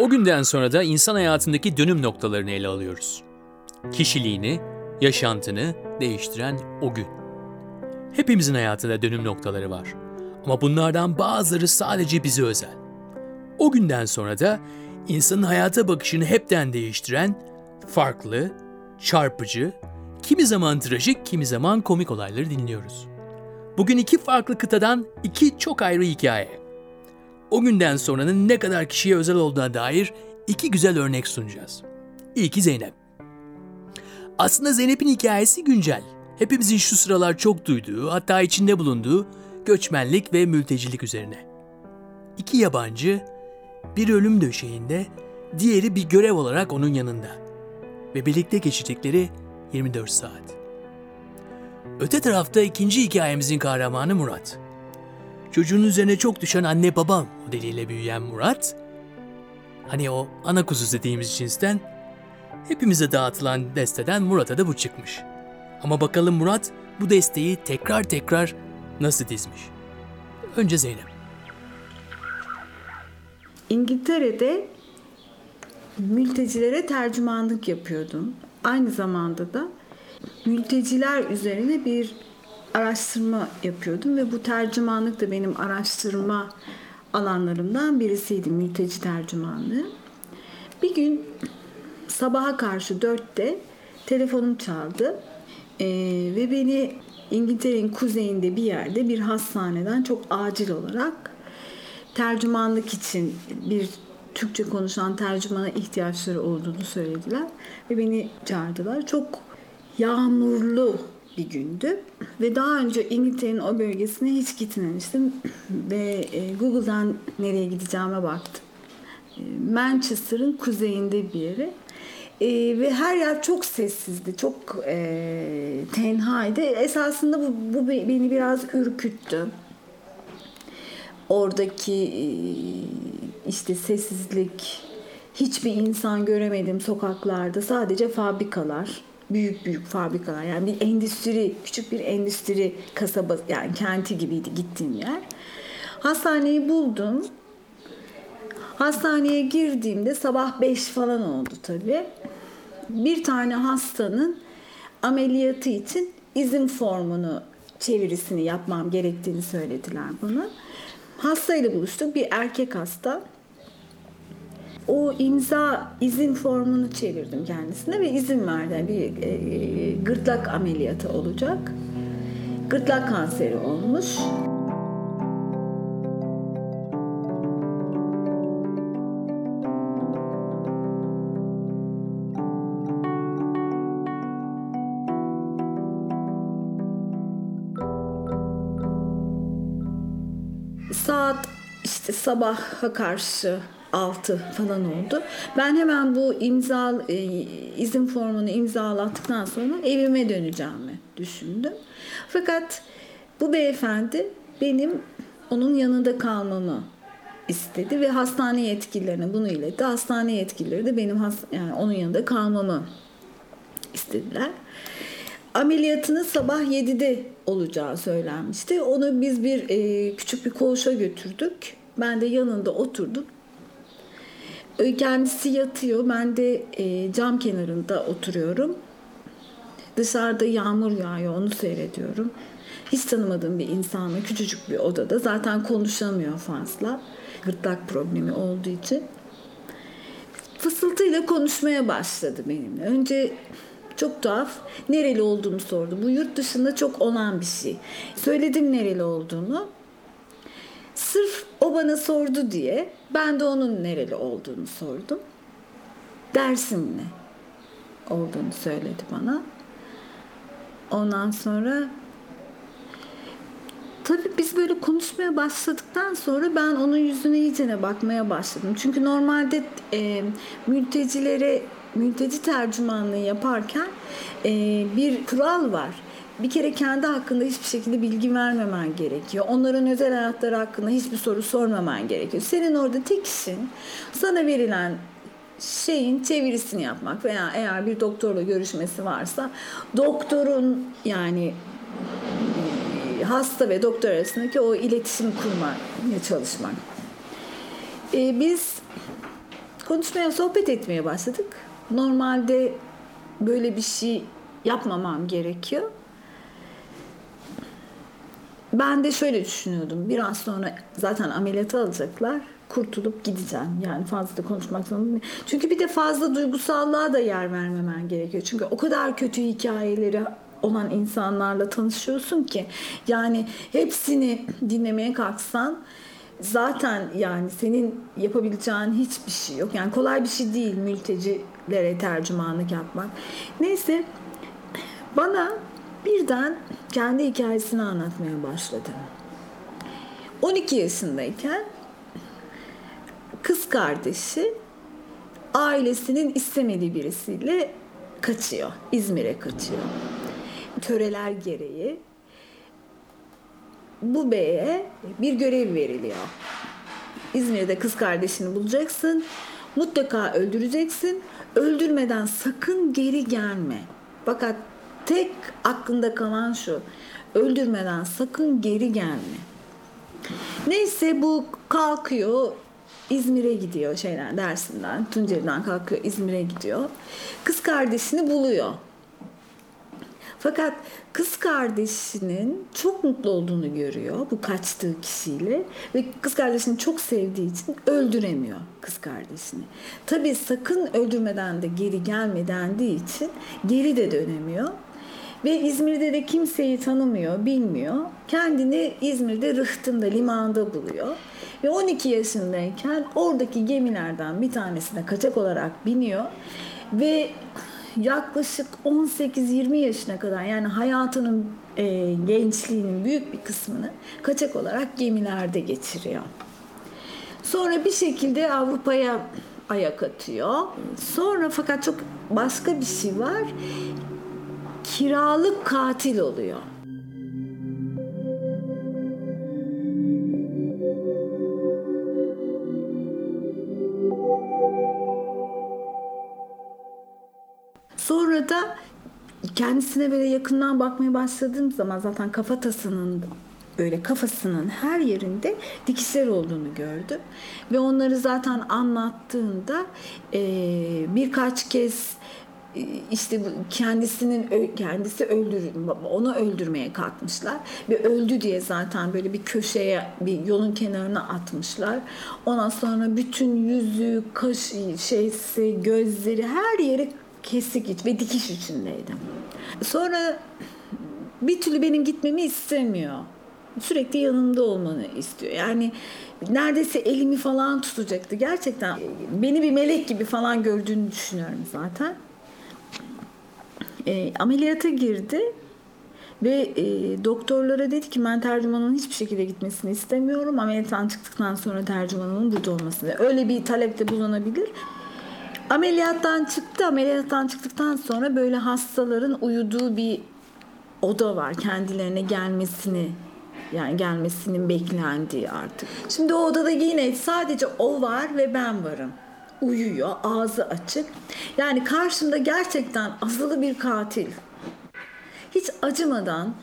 O günden sonra da insan hayatındaki dönüm noktalarını ele alıyoruz. Kişiliğini, yaşantını değiştiren o gün. Hepimizin hayatında dönüm noktaları var. Ama bunlardan bazıları sadece bize özel. O günden sonra da insanın hayata bakışını hepten değiştiren farklı, çarpıcı, kimi zaman trajik, kimi zaman komik olayları dinliyoruz. Bugün iki farklı kıtadan iki çok ayrı hikaye. O günden sonranın ne kadar kişiye özel olduğuna dair iki güzel örnek sunacağız. İlki Zeynep. Aslında Zeynep'in hikayesi güncel. Hepimizin şu sıralar çok duyduğu, hatta içinde bulunduğu göçmenlik ve mültecilik üzerine. İki yabancı, bir ölüm döşeğinde, diğeri bir görev olarak onun yanında. Ve birlikte geçirdikleri 24 saat. Öte tarafta ikinci hikayemizin kahramanı Murat. Çocuğun üzerine çok düşen anne baba modeliyle büyüyen Murat, hani o ana kuzu dediğimiz cinsten, hepimize dağıtılan desteden Murat'a da bu çıkmış. Ama bakalım Murat bu desteği tekrar tekrar nasıl dizmiş? Önce Zeynep. İngiltere'de mültecilere tercümanlık yapıyordum. Aynı zamanda da mülteciler üzerine bir araştırma yapıyordum ve bu tercümanlık da benim araştırma alanlarımdan birisiydi mülteci tercümanlığı. Bir gün sabaha karşı dörtte telefonum çaldı ee, ve beni İngiltere'nin kuzeyinde bir yerde bir hastaneden çok acil olarak tercümanlık için bir Türkçe konuşan tercümana ihtiyaçları olduğunu söylediler ve beni çağırdılar. Çok yağmurlu bir gündü ve daha önce İngiltere'nin o bölgesine hiç gitmemiştim ve e, Google'dan nereye gideceğime baktım. E, Manchester'ın kuzeyinde bir yere e, ve her yer çok sessizdi, çok e, tenhaydı. Esasında bu, bu beni biraz ürküttü. Oradaki e, işte sessizlik, hiçbir insan göremedim sokaklarda. Sadece fabrikalar, büyük büyük fabrikalar. Yani bir endüstri, küçük bir endüstri kasaba yani kenti gibiydi gittiğim yer. Hastaneyi buldum. Hastaneye girdiğimde sabah 5 falan oldu tabii. Bir tane hastanın ameliyatı için izin formunu çevirisini yapmam gerektiğini söylediler bana. Hastayla buluştuk. Bir erkek hasta. O imza izin formunu çevirdim kendisine ve izin verdi. Bir e, gırtlak ameliyatı olacak. Gırtlak kanseri olmuş. Saat işte sabaha karşı 6 falan oldu. Ben hemen bu imza e, izin formunu imzalattıktan sonra evime döneceğimi düşündüm. Fakat bu beyefendi benim onun yanında kalmamı istedi ve hastane yetkililerine bunu iletti. Hastane yetkilileri de benim yani onun yanında kalmamı istediler. Ameliyatını sabah 7'de olacağı söylenmişti. Onu biz bir e, küçük bir koğuşa götürdük. Ben de yanında oturdum. Kendisi yatıyor. Ben de e, cam kenarında oturuyorum. Dışarıda yağmur yağıyor. Onu seyrediyorum. Hiç tanımadığım bir insanla küçücük bir odada. Zaten konuşamıyor fazla. Gırtlak problemi olduğu için. Fısıltıyla konuşmaya başladı benimle. Önce çok tuhaf. Nereli olduğumu sordu. Bu yurt dışında çok olan bir şey. Söyledim nereli olduğunu. Sırf o bana sordu diye ben de onun nereli olduğunu sordum. Dersimle olduğunu söyledi bana. Ondan sonra tabii biz böyle konuşmaya başladıktan sonra ben onun yüzüne iyicene bakmaya başladım. Çünkü normalde e, mültecilere mülteci tercümanlığı yaparken e, bir kural var. Bir kere kendi hakkında hiçbir şekilde bilgi vermemen gerekiyor. Onların özel hayatları hakkında hiçbir soru sormaman gerekiyor. Senin orada tek sana verilen şeyin çevirisini yapmak veya eğer bir doktorla görüşmesi varsa doktorun yani e, hasta ve doktor arasındaki o iletişim kurmaya çalışmak. Ee, biz konuşmaya, sohbet etmeye başladık. Normalde böyle bir şey yapmamam gerekiyor. Ben de şöyle düşünüyordum. Biraz sonra zaten ameliyata alacaklar. Kurtulup gideceğim. Yani fazla da konuşmak zorunda. Çünkü bir de fazla duygusallığa da yer vermemen gerekiyor. Çünkü o kadar kötü hikayeleri olan insanlarla tanışıyorsun ki yani hepsini dinlemeye kalksan zaten yani senin yapabileceğin hiçbir şey yok. Yani kolay bir şey değil mültecilere tercümanlık yapmak. Neyse bana birden kendi hikayesini anlatmaya başladı. 12 yaşındayken kız kardeşi ailesinin istemediği birisiyle kaçıyor. İzmir'e kaçıyor. Töreler gereği bu beye bir görev veriliyor. İzmir'de kız kardeşini bulacaksın. Mutlaka öldüreceksin. Öldürmeden sakın geri gelme. Fakat tek aklında kalan şu. Öldürmeden sakın geri gelme. Neyse bu kalkıyor İzmir'e gidiyor şeyden dersinden Tunceli'den kalkıyor İzmir'e gidiyor. Kız kardeşini buluyor. Fakat kız kardeşinin çok mutlu olduğunu görüyor bu kaçtığı kişiyle ve kız kardeşini çok sevdiği için öldüremiyor kız kardeşini. Tabii sakın öldürmeden de geri gelme dendiği için geri de dönemiyor. Ve İzmir'de de kimseyi tanımıyor, bilmiyor. Kendini İzmir'de Rıhtım'da, limanda buluyor. Ve 12 yaşındayken oradaki gemilerden bir tanesine kaçak olarak biniyor. Ve yaklaşık 18-20 yaşına kadar yani hayatının e, gençliğinin büyük bir kısmını kaçak olarak gemilerde geçiriyor. Sonra bir şekilde Avrupa'ya ayak atıyor. Sonra fakat çok başka bir şey var. Kiralık katil oluyor. Sonra da kendisine böyle yakından bakmaya başladığım zaman zaten kafatasının böyle kafasının her yerinde dikişler olduğunu gördüm. Ve onları zaten anlattığında e, birkaç kez işte kendisinin kendisi öldür onu öldürmeye kalkmışlar ve öldü diye zaten böyle bir köşeye bir yolun kenarına atmışlar. Ondan sonra bütün yüzü, kaş şeysi, gözleri her yeri kesik ve dikiş içindeydim. Sonra bir türlü benim gitmemi istemiyor. Sürekli yanında olmanı istiyor. Yani neredeyse elimi falan tutacaktı. Gerçekten beni bir melek gibi falan gördüğünü düşünüyorum zaten. E, ameliyata girdi ve e, doktorlara dedi ki ben tercümanın hiçbir şekilde gitmesini istemiyorum. Ameliyattan çıktıktan sonra tercümanın burada olmasını. Öyle bir talepte bulunabilir. Ameliyattan çıktı. Ameliyattan çıktıktan sonra böyle hastaların uyuduğu bir oda var. Kendilerine gelmesini yani gelmesinin beklendiği artık. Şimdi o odada yine sadece o var ve ben varım. Uyuyor, ağzı açık. Yani karşımda gerçekten azılı bir katil. Hiç acımadan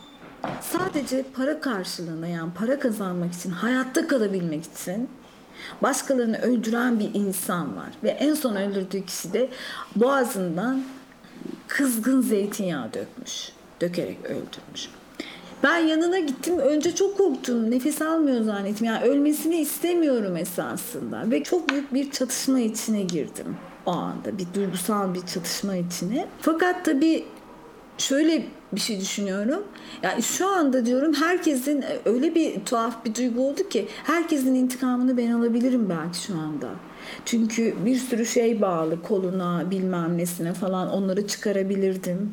sadece para karşılığında yani para kazanmak için, hayatta kalabilmek için Başkalarını öldüren bir insan var. Ve en son öldürdüğü kişi de boğazından kızgın zeytinyağı dökmüş. Dökerek öldürmüş. Ben yanına gittim. Önce çok korktum. Nefes almıyor zannettim. Yani ölmesini istemiyorum esasında. Ve çok büyük bir çatışma içine girdim o anda. Bir duygusal bir çatışma içine. Fakat tabii şöyle bir şey düşünüyorum. Yani şu anda diyorum herkesin öyle bir tuhaf bir duygu oldu ki herkesin intikamını ben alabilirim belki şu anda. Çünkü bir sürü şey bağlı koluna bilmem nesine falan onları çıkarabilirdim.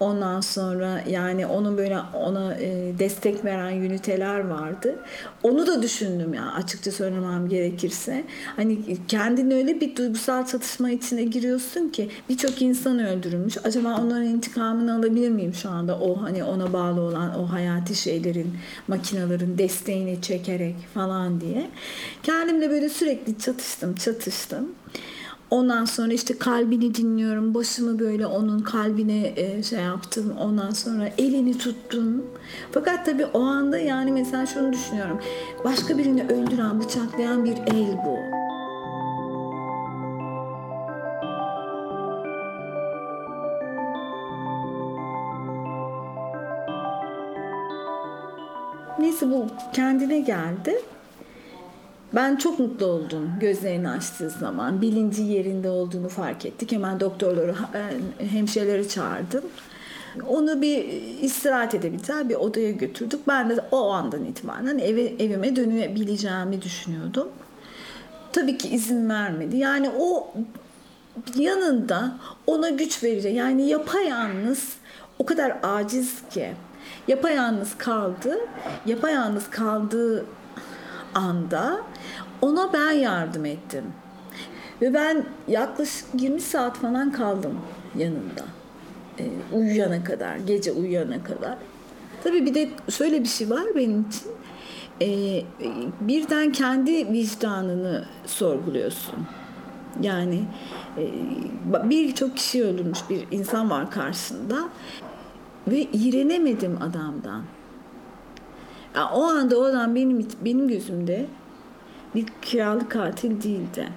Ondan sonra yani onun böyle ona e, destek veren üniteler vardı. Onu da düşündüm ya açıkça söylemem gerekirse. Hani kendini öyle bir duygusal çatışma içine giriyorsun ki birçok insan öldürülmüş. Acaba onların intikamını alabilir miyim şu anda? O hani ona bağlı olan o hayati şeylerin, makinelerin desteğini çekerek falan diye. Kendimle böyle sürekli çatıştım, çatıştım atıştım. Ondan sonra işte kalbini dinliyorum. Başımı böyle onun kalbine e, şey yaptım. Ondan sonra elini tuttum. Fakat tabii o anda yani mesela şunu düşünüyorum. Başka birini öldüren, bıçaklayan bir el bu. Neyse bu kendine geldi. Ben çok mutlu oldum gözlerini açtığı zaman. Bilinci yerinde olduğunu fark ettik. Hemen doktorları, e, hemşireleri çağırdım. Onu bir istirahat edebileceği bir odaya götürdük. Ben de o andan itibaren eve, evime dönebileceğimi düşünüyordum. Tabii ki izin vermedi. Yani o yanında ona güç verecek. Yani yapayalnız o kadar aciz ki yapayalnız kaldı. Yapayalnız kaldığı anda ona ben yardım ettim. Ve ben yaklaşık 20 saat falan kaldım yanında. E, uyuyana kadar, gece uyuyana kadar. Tabii bir de şöyle bir şey var benim için. E, birden kendi vicdanını sorguluyorsun. Yani e, birçok kişi öldürmüş bir insan var karşısında ve iğrenemedim adamdan. Yani o anda o adam benim benim gözümde bir kiralık katil değildi.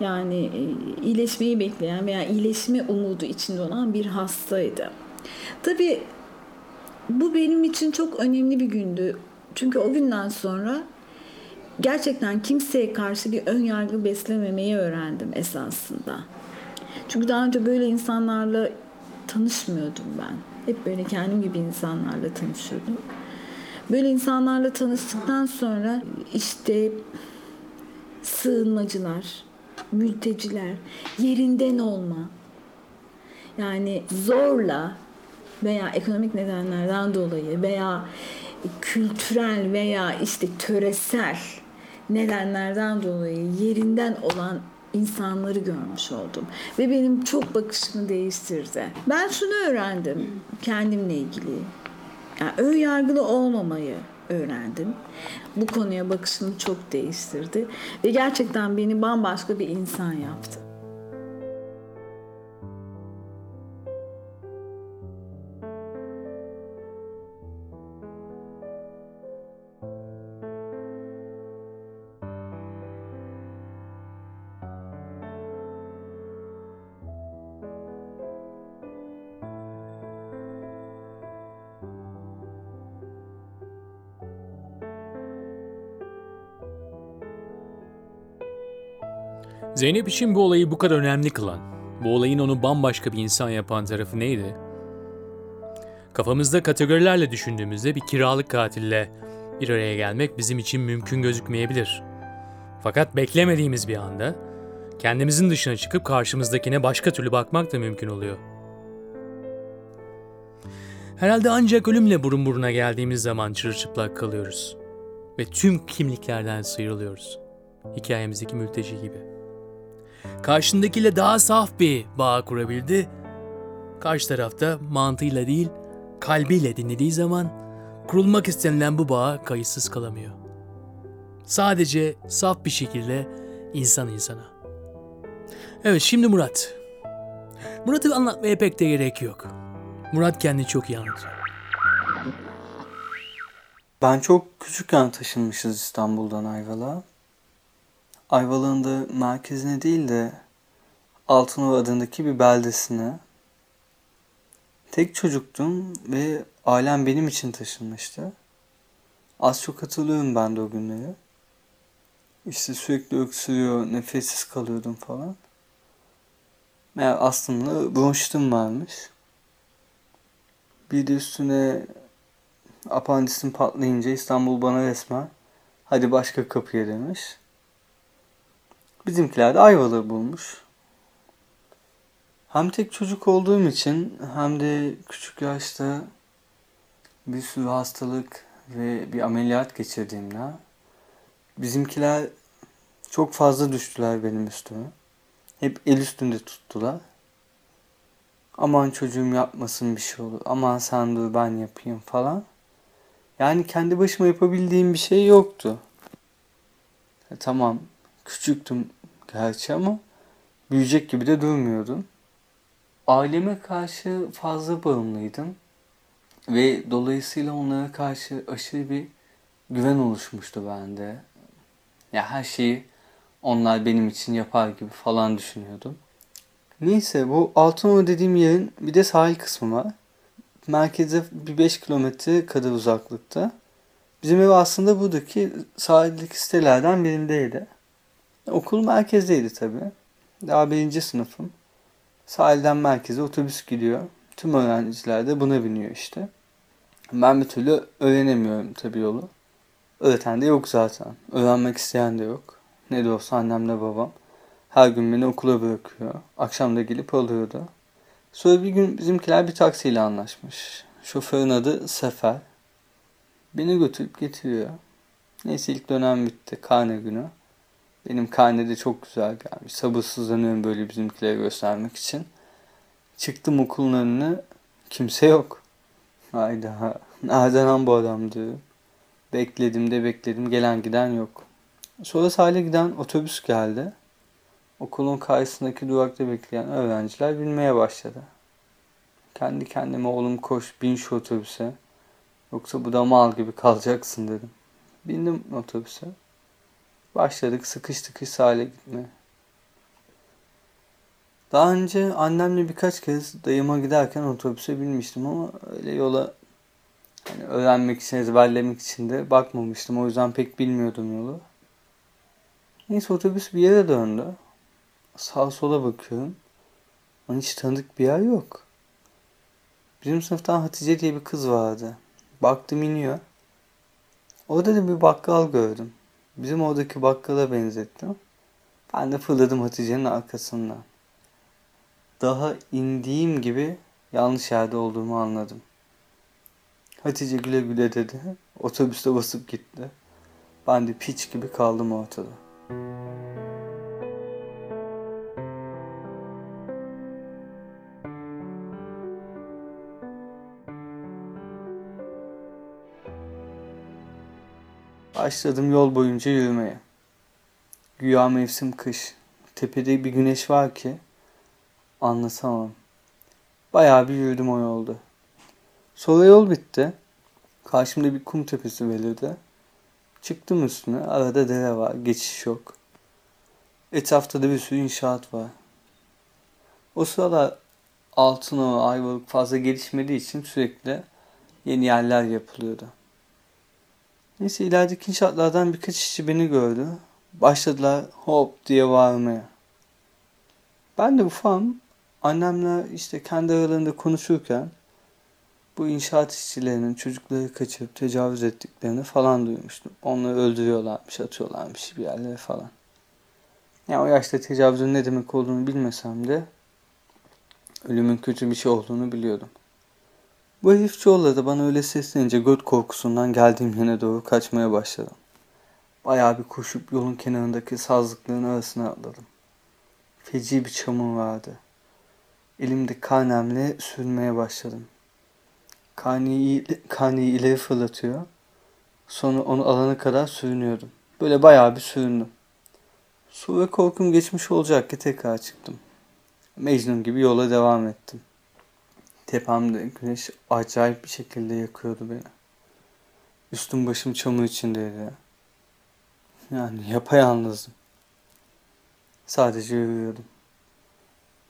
Yani e, iyileşmeyi bekleyen veya iyileşme umudu içinde olan bir hastaydı. Tabii bu benim için çok önemli bir gündü. Çünkü o günden sonra gerçekten kimseye karşı bir ön yargı beslememeyi öğrendim esasında. Çünkü daha önce böyle insanlarla tanışmıyordum ben. Hep böyle kendim gibi insanlarla tanışıyordum. Böyle insanlarla tanıştıktan sonra işte sığınmacılar, mülteciler, yerinden olma. Yani zorla veya ekonomik nedenlerden dolayı veya kültürel veya işte töresel nedenlerden dolayı yerinden olan insanları görmüş oldum. Ve benim çok bakışımı değiştirdi. Ben şunu öğrendim kendimle ilgili. Yani ön yargılı olmamayı öğrendim. Bu konuya bakışımı çok değiştirdi. Ve gerçekten beni bambaşka bir insan yaptı. Zeynep için bu olayı bu kadar önemli kılan, bu olayın onu bambaşka bir insan yapan tarafı neydi? Kafamızda kategorilerle düşündüğümüzde bir kiralık katille bir araya gelmek bizim için mümkün gözükmeyebilir. Fakat beklemediğimiz bir anda kendimizin dışına çıkıp karşımızdakine başka türlü bakmak da mümkün oluyor. Herhalde ancak ölümle burun buruna geldiğimiz zaman çırılçıplak kalıyoruz ve tüm kimliklerden sıyrılıyoruz. Hikayemizdeki mülteci gibi karşındakiyle daha saf bir bağ kurabildi. Karşı tarafta mantığıyla değil, kalbiyle dinlediği zaman kurulmak istenilen bu bağ kayıtsız kalamıyor. Sadece saf bir şekilde insan insana. Evet şimdi Murat. Murat'ı anlatmaya pek de gerek yok. Murat kendini çok iyi anlatıyor. Ben çok küçükken taşınmışız İstanbul'dan Ayvalık'a. Ayvalık'ın da merkezine değil de Altınova adındaki bir beldesine. Tek çocuktum ve ailem benim için taşınmıştı. Az çok hatırlıyorum ben de o günleri. İşte sürekli öksürüyor, nefessiz kalıyordum falan. Meğer aslında bronşitim varmış. Bir de üstüne apandisim patlayınca İstanbul bana resmen hadi başka kapıya demiş. Bizimkiler de Ayvalık'ı bulmuş. Hem tek çocuk olduğum için hem de küçük yaşta bir sürü hastalık ve bir ameliyat geçirdiğimde bizimkiler çok fazla düştüler benim üstüme. Hep el üstünde tuttular. Aman çocuğum yapmasın bir şey olur. Aman sen dur ben yapayım falan. Yani kendi başıma yapabildiğim bir şey yoktu. E, tamam küçüktüm gerçi ama büyüyecek gibi de durmuyordum. Aileme karşı fazla bağımlıydım ve dolayısıyla onlara karşı aşırı bir güven oluşmuştu bende. Ya her şeyi onlar benim için yapar gibi falan düşünüyordum. Neyse bu Altınova dediğim yerin bir de sahil kısmı var. Merkeze bir 5 kilometre kadar uzaklıkta. Bizim ev aslında buradaki sahildeki sitelerden birindeydi. Okul merkezdeydi tabii. Daha birinci sınıfım. Sahilden merkeze otobüs gidiyor. Tüm öğrenciler de buna biniyor işte. Ben bir türlü öğrenemiyorum tabii yolu. Öğreten de yok zaten. Öğrenmek isteyen de yok. Ne de olsa annemle babam. Her gün beni okula bırakıyor. Akşam da gelip alıyordu. Sonra bir gün bizimkiler bir taksiyle anlaşmış. Şoförün adı Sefer. Beni götürüp getiriyor. Neyse ilk dönem bitti. Karne günü. Benim karne de çok güzel gelmiş. Sabırsızlanıyorum böyle bizimkilere göstermek için. Çıktım okulun önüne. Kimse yok. Hayda. Nereden bu adam diyor. Bekledim de bekledim. Gelen giden yok. Sonra sahile giden otobüs geldi. Okulun karşısındaki durakta bekleyen öğrenciler binmeye başladı. Kendi kendime oğlum koş bin şu otobüse. Yoksa bu da mal gibi kalacaksın dedim. Bindim otobüse. Başladık sıkış tıkış sahile gitmeye. Daha önce annemle birkaç kez dayıma giderken otobüse binmiştim ama öyle yola hani öğrenmek için, ezberlemek için de bakmamıştım. O yüzden pek bilmiyordum yolu. Neyse otobüs bir yere döndü. Sağa sola bakıyorum. Ama hiç tanıdık bir yer yok. Bizim sınıftan Hatice diye bir kız vardı. Baktım iniyor. Orada da bir bakkal gördüm. Bizim oradaki bakkala benzettim. Ben de fırladım Hatice'nin arkasından. Daha indiğim gibi yanlış yerde olduğumu anladım. Hatice güle güle dedi. Otobüste basıp gitti. Ben de piç gibi kaldım ortada. Başladım yol boyunca yürümeye. Güya mevsim kış. Tepede bir güneş var ki anlatamam. Bayağı bir yürüdüm o yolda. Sonra yol bitti. Karşımda bir kum tepesi belirdi. Çıktım üstüne. Arada dere var. Geçiş yok. Etrafta da bir sürü inşaat var. O sıralar Altınova, Ayvalık fazla gelişmediği için sürekli yeni yerler yapılıyordu. Neyse ilerideki inşaatlardan birkaç işçi beni gördü. Başladılar hop diye bağırmaya. Ben de ufam annemle işte kendi aralarında konuşurken bu inşaat işçilerinin çocukları kaçırıp tecavüz ettiklerini falan duymuştum. Onları öldürüyorlarmış, atıyorlarmış bir yerlere falan. Yani o yaşta tecavüzün ne demek olduğunu bilmesem de ölümün kötü bir şey olduğunu biliyordum. Bu herif da bana öyle seslenince göt korkusundan geldiğim yöne doğru kaçmaya başladım. Bayağı bir koşup yolun kenarındaki sazlıkların arasına atladım. Feci bir çamur vardı. Elimde karnemle sürmeye başladım. Karneyi, karneyi ileri fırlatıyor. Sonra onu alana kadar sürünüyordum. Böyle bayağı bir süründüm. Su ve korkum geçmiş olacak ki tekrar çıktım. Mecnun gibi yola devam ettim. Tepemde güneş acayip bir şekilde yakıyordu beni. Üstüm başım çamur içindeydi. Yani yapayalnızdım. Sadece yürüyordum.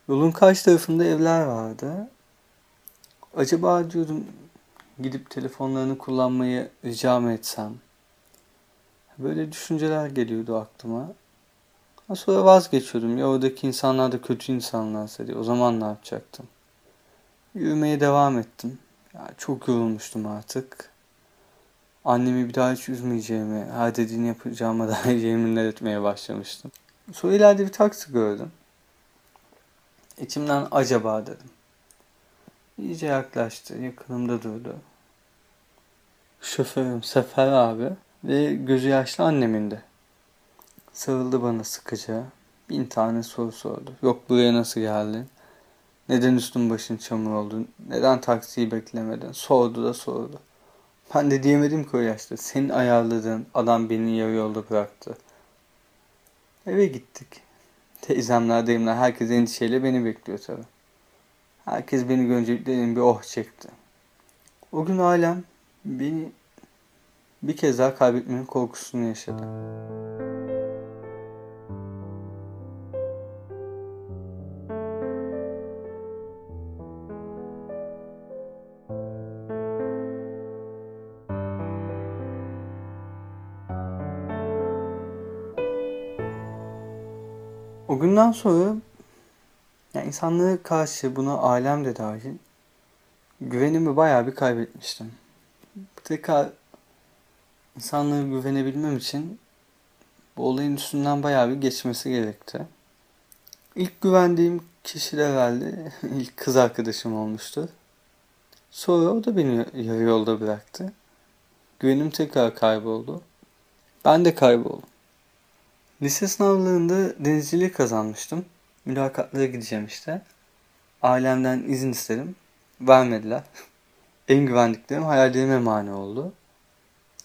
Yolun karşı tarafında evler vardı. Acaba diyordum gidip telefonlarını kullanmayı rica mı etsem? Böyle düşünceler geliyordu aklıma. Sonra vazgeçiyordum. Ya oradaki insanlar da kötü insanlarsa diye. O zaman ne yapacaktım? Yürümeye devam ettim. Ya çok yorulmuştum artık. Annemi bir daha hiç üzmeyeceğimi, her dediğini yapacağıma dair yeminler etmeye başlamıştım. Sonra ileride bir taksi gördüm. İçimden acaba dedim. İyice yaklaştı, yakınımda durdu. Şoförüm Sefer abi ve gözü yaşlı annemin de. Sarıldı bana sıkıca. Bin tane soru sordu. Yok buraya nasıl geldin? Neden üstün başın çamur oldu? Neden taksiyi beklemedin? Sordu da sordu. Ben de diyemedim ki o yaşta. Senin ayarladığın adam beni yarı yolda bıraktı. Eve gittik. Teyzemler, dayımlar herkes endişeyle beni bekliyor tabi. Herkes beni görünce bir oh çekti. O gün ailem beni bir kez daha kaybetmenin korkusunu yaşadı. O günden sonra yani insanlara karşı buna alem de dahil güvenimi bayağı bir kaybetmiştim. Tekrar insanlara güvenebilmem için bu olayın üstünden bayağı bir geçmesi gerekti. İlk güvendiğim kişi de herhalde ilk kız arkadaşım olmuştu. Sonra o da beni yarı yolda bıraktı. Güvenim tekrar kayboldu. Ben de kayboldum. Lise sınavlarında denizcilik kazanmıştım. Mülakatlara gideceğim işte. Ailemden izin istedim. Vermediler. en güvendiklerim hayallerime mani oldu.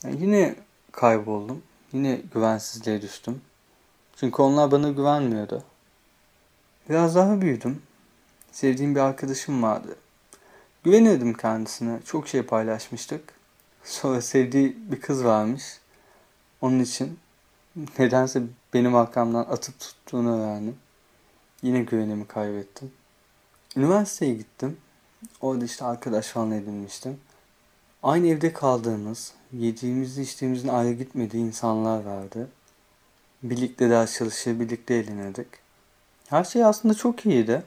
Yani yine kayboldum. Yine güvensizliğe düştüm. Çünkü onlar bana güvenmiyordu. Biraz daha büyüdüm. Sevdiğim bir arkadaşım vardı. Güveniyordum kendisine. Çok şey paylaşmıştık. Sonra sevdiği bir kız varmış. Onun için nedense benim arkamdan atıp tuttuğunu öğrendim. Yine güvenimi kaybettim. Üniversiteye gittim. Orada işte arkadaş falan edinmiştim. Aynı evde kaldığımız, yediğimizi içtiğimizin ayrı gitmediği insanlar vardı. Birlikte ders çalışır, birlikte eğlenirdik. Her şey aslında çok iyiydi.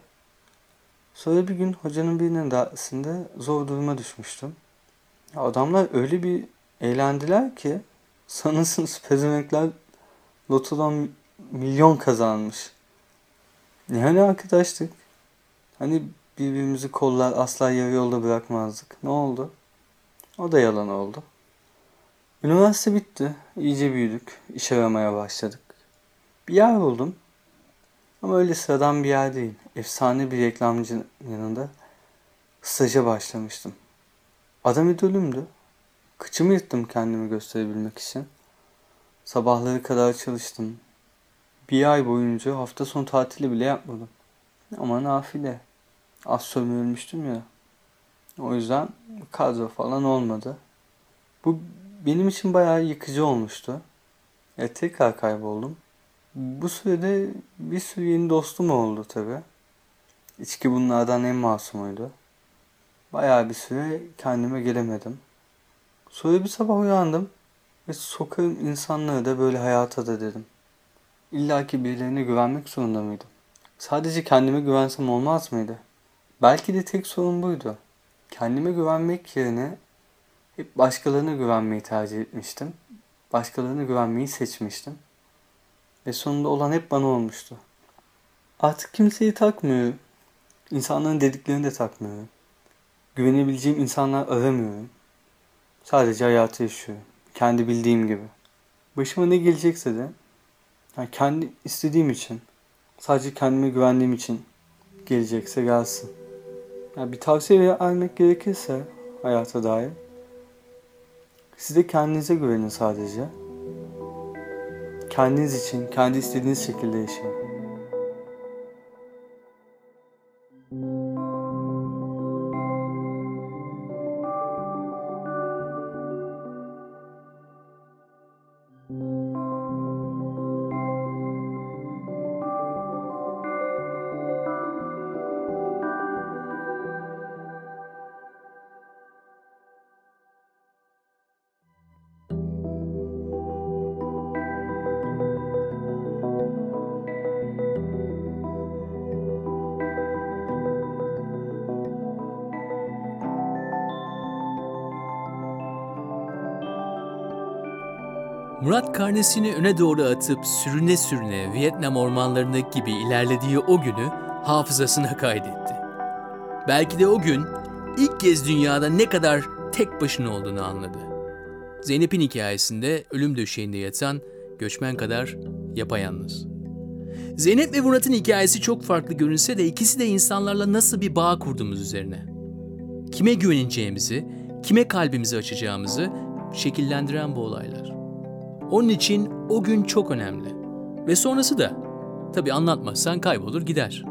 Sonra bir gün hocanın birinin dersinde zor duruma düşmüştüm. Adamlar öyle bir eğlendiler ki sanırsınız pezemekler lotodan milyon kazanmış. Yani arkadaştık. Hani birbirimizi kollar asla yarı yolda bırakmazdık. Ne oldu? O da yalan oldu. Üniversite bitti. İyice büyüdük. İş aramaya başladık. Bir yer buldum. Ama öyle sıradan bir yer değil. Efsane bir reklamcının yanında staja başlamıştım. Adam idolümdü. Kıçımı yırttım kendimi gösterebilmek için. Sabahları kadar çalıştım. Bir ay boyunca hafta sonu tatili bile yapmadım. Ama nafile. Az sömürülmüştüm ya. O yüzden kadro falan olmadı. Bu benim için bayağı yıkıcı olmuştu. Ya tekrar kayboldum. Bu sürede bir sürü yeni dostum oldu tabi. İçki bunlardan en masumuydu. Bayağı bir süre kendime gelemedim. Sonra bir sabah uyandım ve sokağın insanları da böyle hayata da dedim. İlla ki birilerine güvenmek zorunda mıydım? Sadece kendime güvensem olmaz mıydı? Belki de tek sorun buydu. Kendime güvenmek yerine hep başkalarına güvenmeyi tercih etmiştim. Başkalarına güvenmeyi seçmiştim. Ve sonunda olan hep bana olmuştu. Artık kimseyi takmıyorum. İnsanların dediklerini de takmıyorum. Güvenebileceğim insanlar aramıyorum. Sadece hayatı yaşıyorum. Kendi bildiğim gibi. Başıma ne gelecekse de yani kendi istediğim için, sadece kendime güvendiğim için gelecekse gelsin. Yani bir tavsiye vermek gerekirse hayata dair siz de kendinize güvenin sadece. Kendiniz için, kendi istediğiniz şekilde yaşayın. Murat karnesini öne doğru atıp sürüne sürüne Vietnam ormanlarındaki gibi ilerlediği o günü hafızasına kaydetti. Belki de o gün ilk kez dünyada ne kadar tek başına olduğunu anladı. Zeynep'in hikayesinde ölüm döşeğinde yatan göçmen kadar yapayalnız. Zeynep ve Murat'ın hikayesi çok farklı görünse de ikisi de insanlarla nasıl bir bağ kurduğumuz üzerine. Kime güveneceğimizi, kime kalbimizi açacağımızı şekillendiren bu olaylar. Onun için o gün çok önemli. Ve sonrası da. Tabi anlatmazsan kaybolur gider.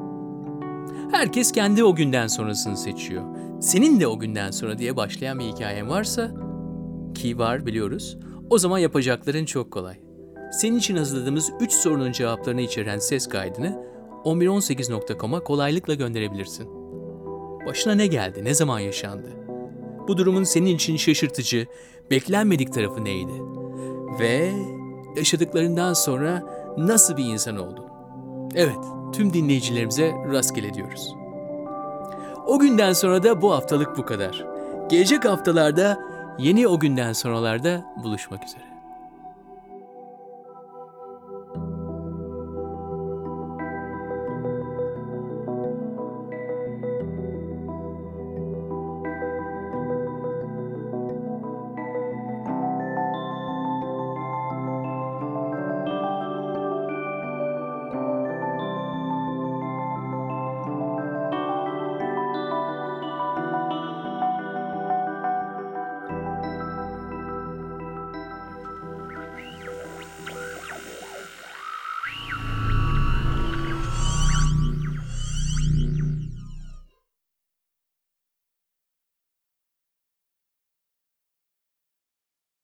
Herkes kendi o günden sonrasını seçiyor. Senin de o günden sonra diye başlayan bir hikayen varsa, ki var biliyoruz, o zaman yapacakların çok kolay. Senin için hazırladığımız 3 sorunun cevaplarını içeren ses kaydını 1118.com'a kolaylıkla gönderebilirsin. Başına ne geldi, ne zaman yaşandı? Bu durumun senin için şaşırtıcı, beklenmedik tarafı neydi? Ve yaşadıklarından sonra nasıl bir insan oldun? Evet, tüm dinleyicilerimize rastgele diyoruz. O günden sonra da bu haftalık bu kadar. Gelecek haftalarda yeni o günden sonralarda buluşmak üzere.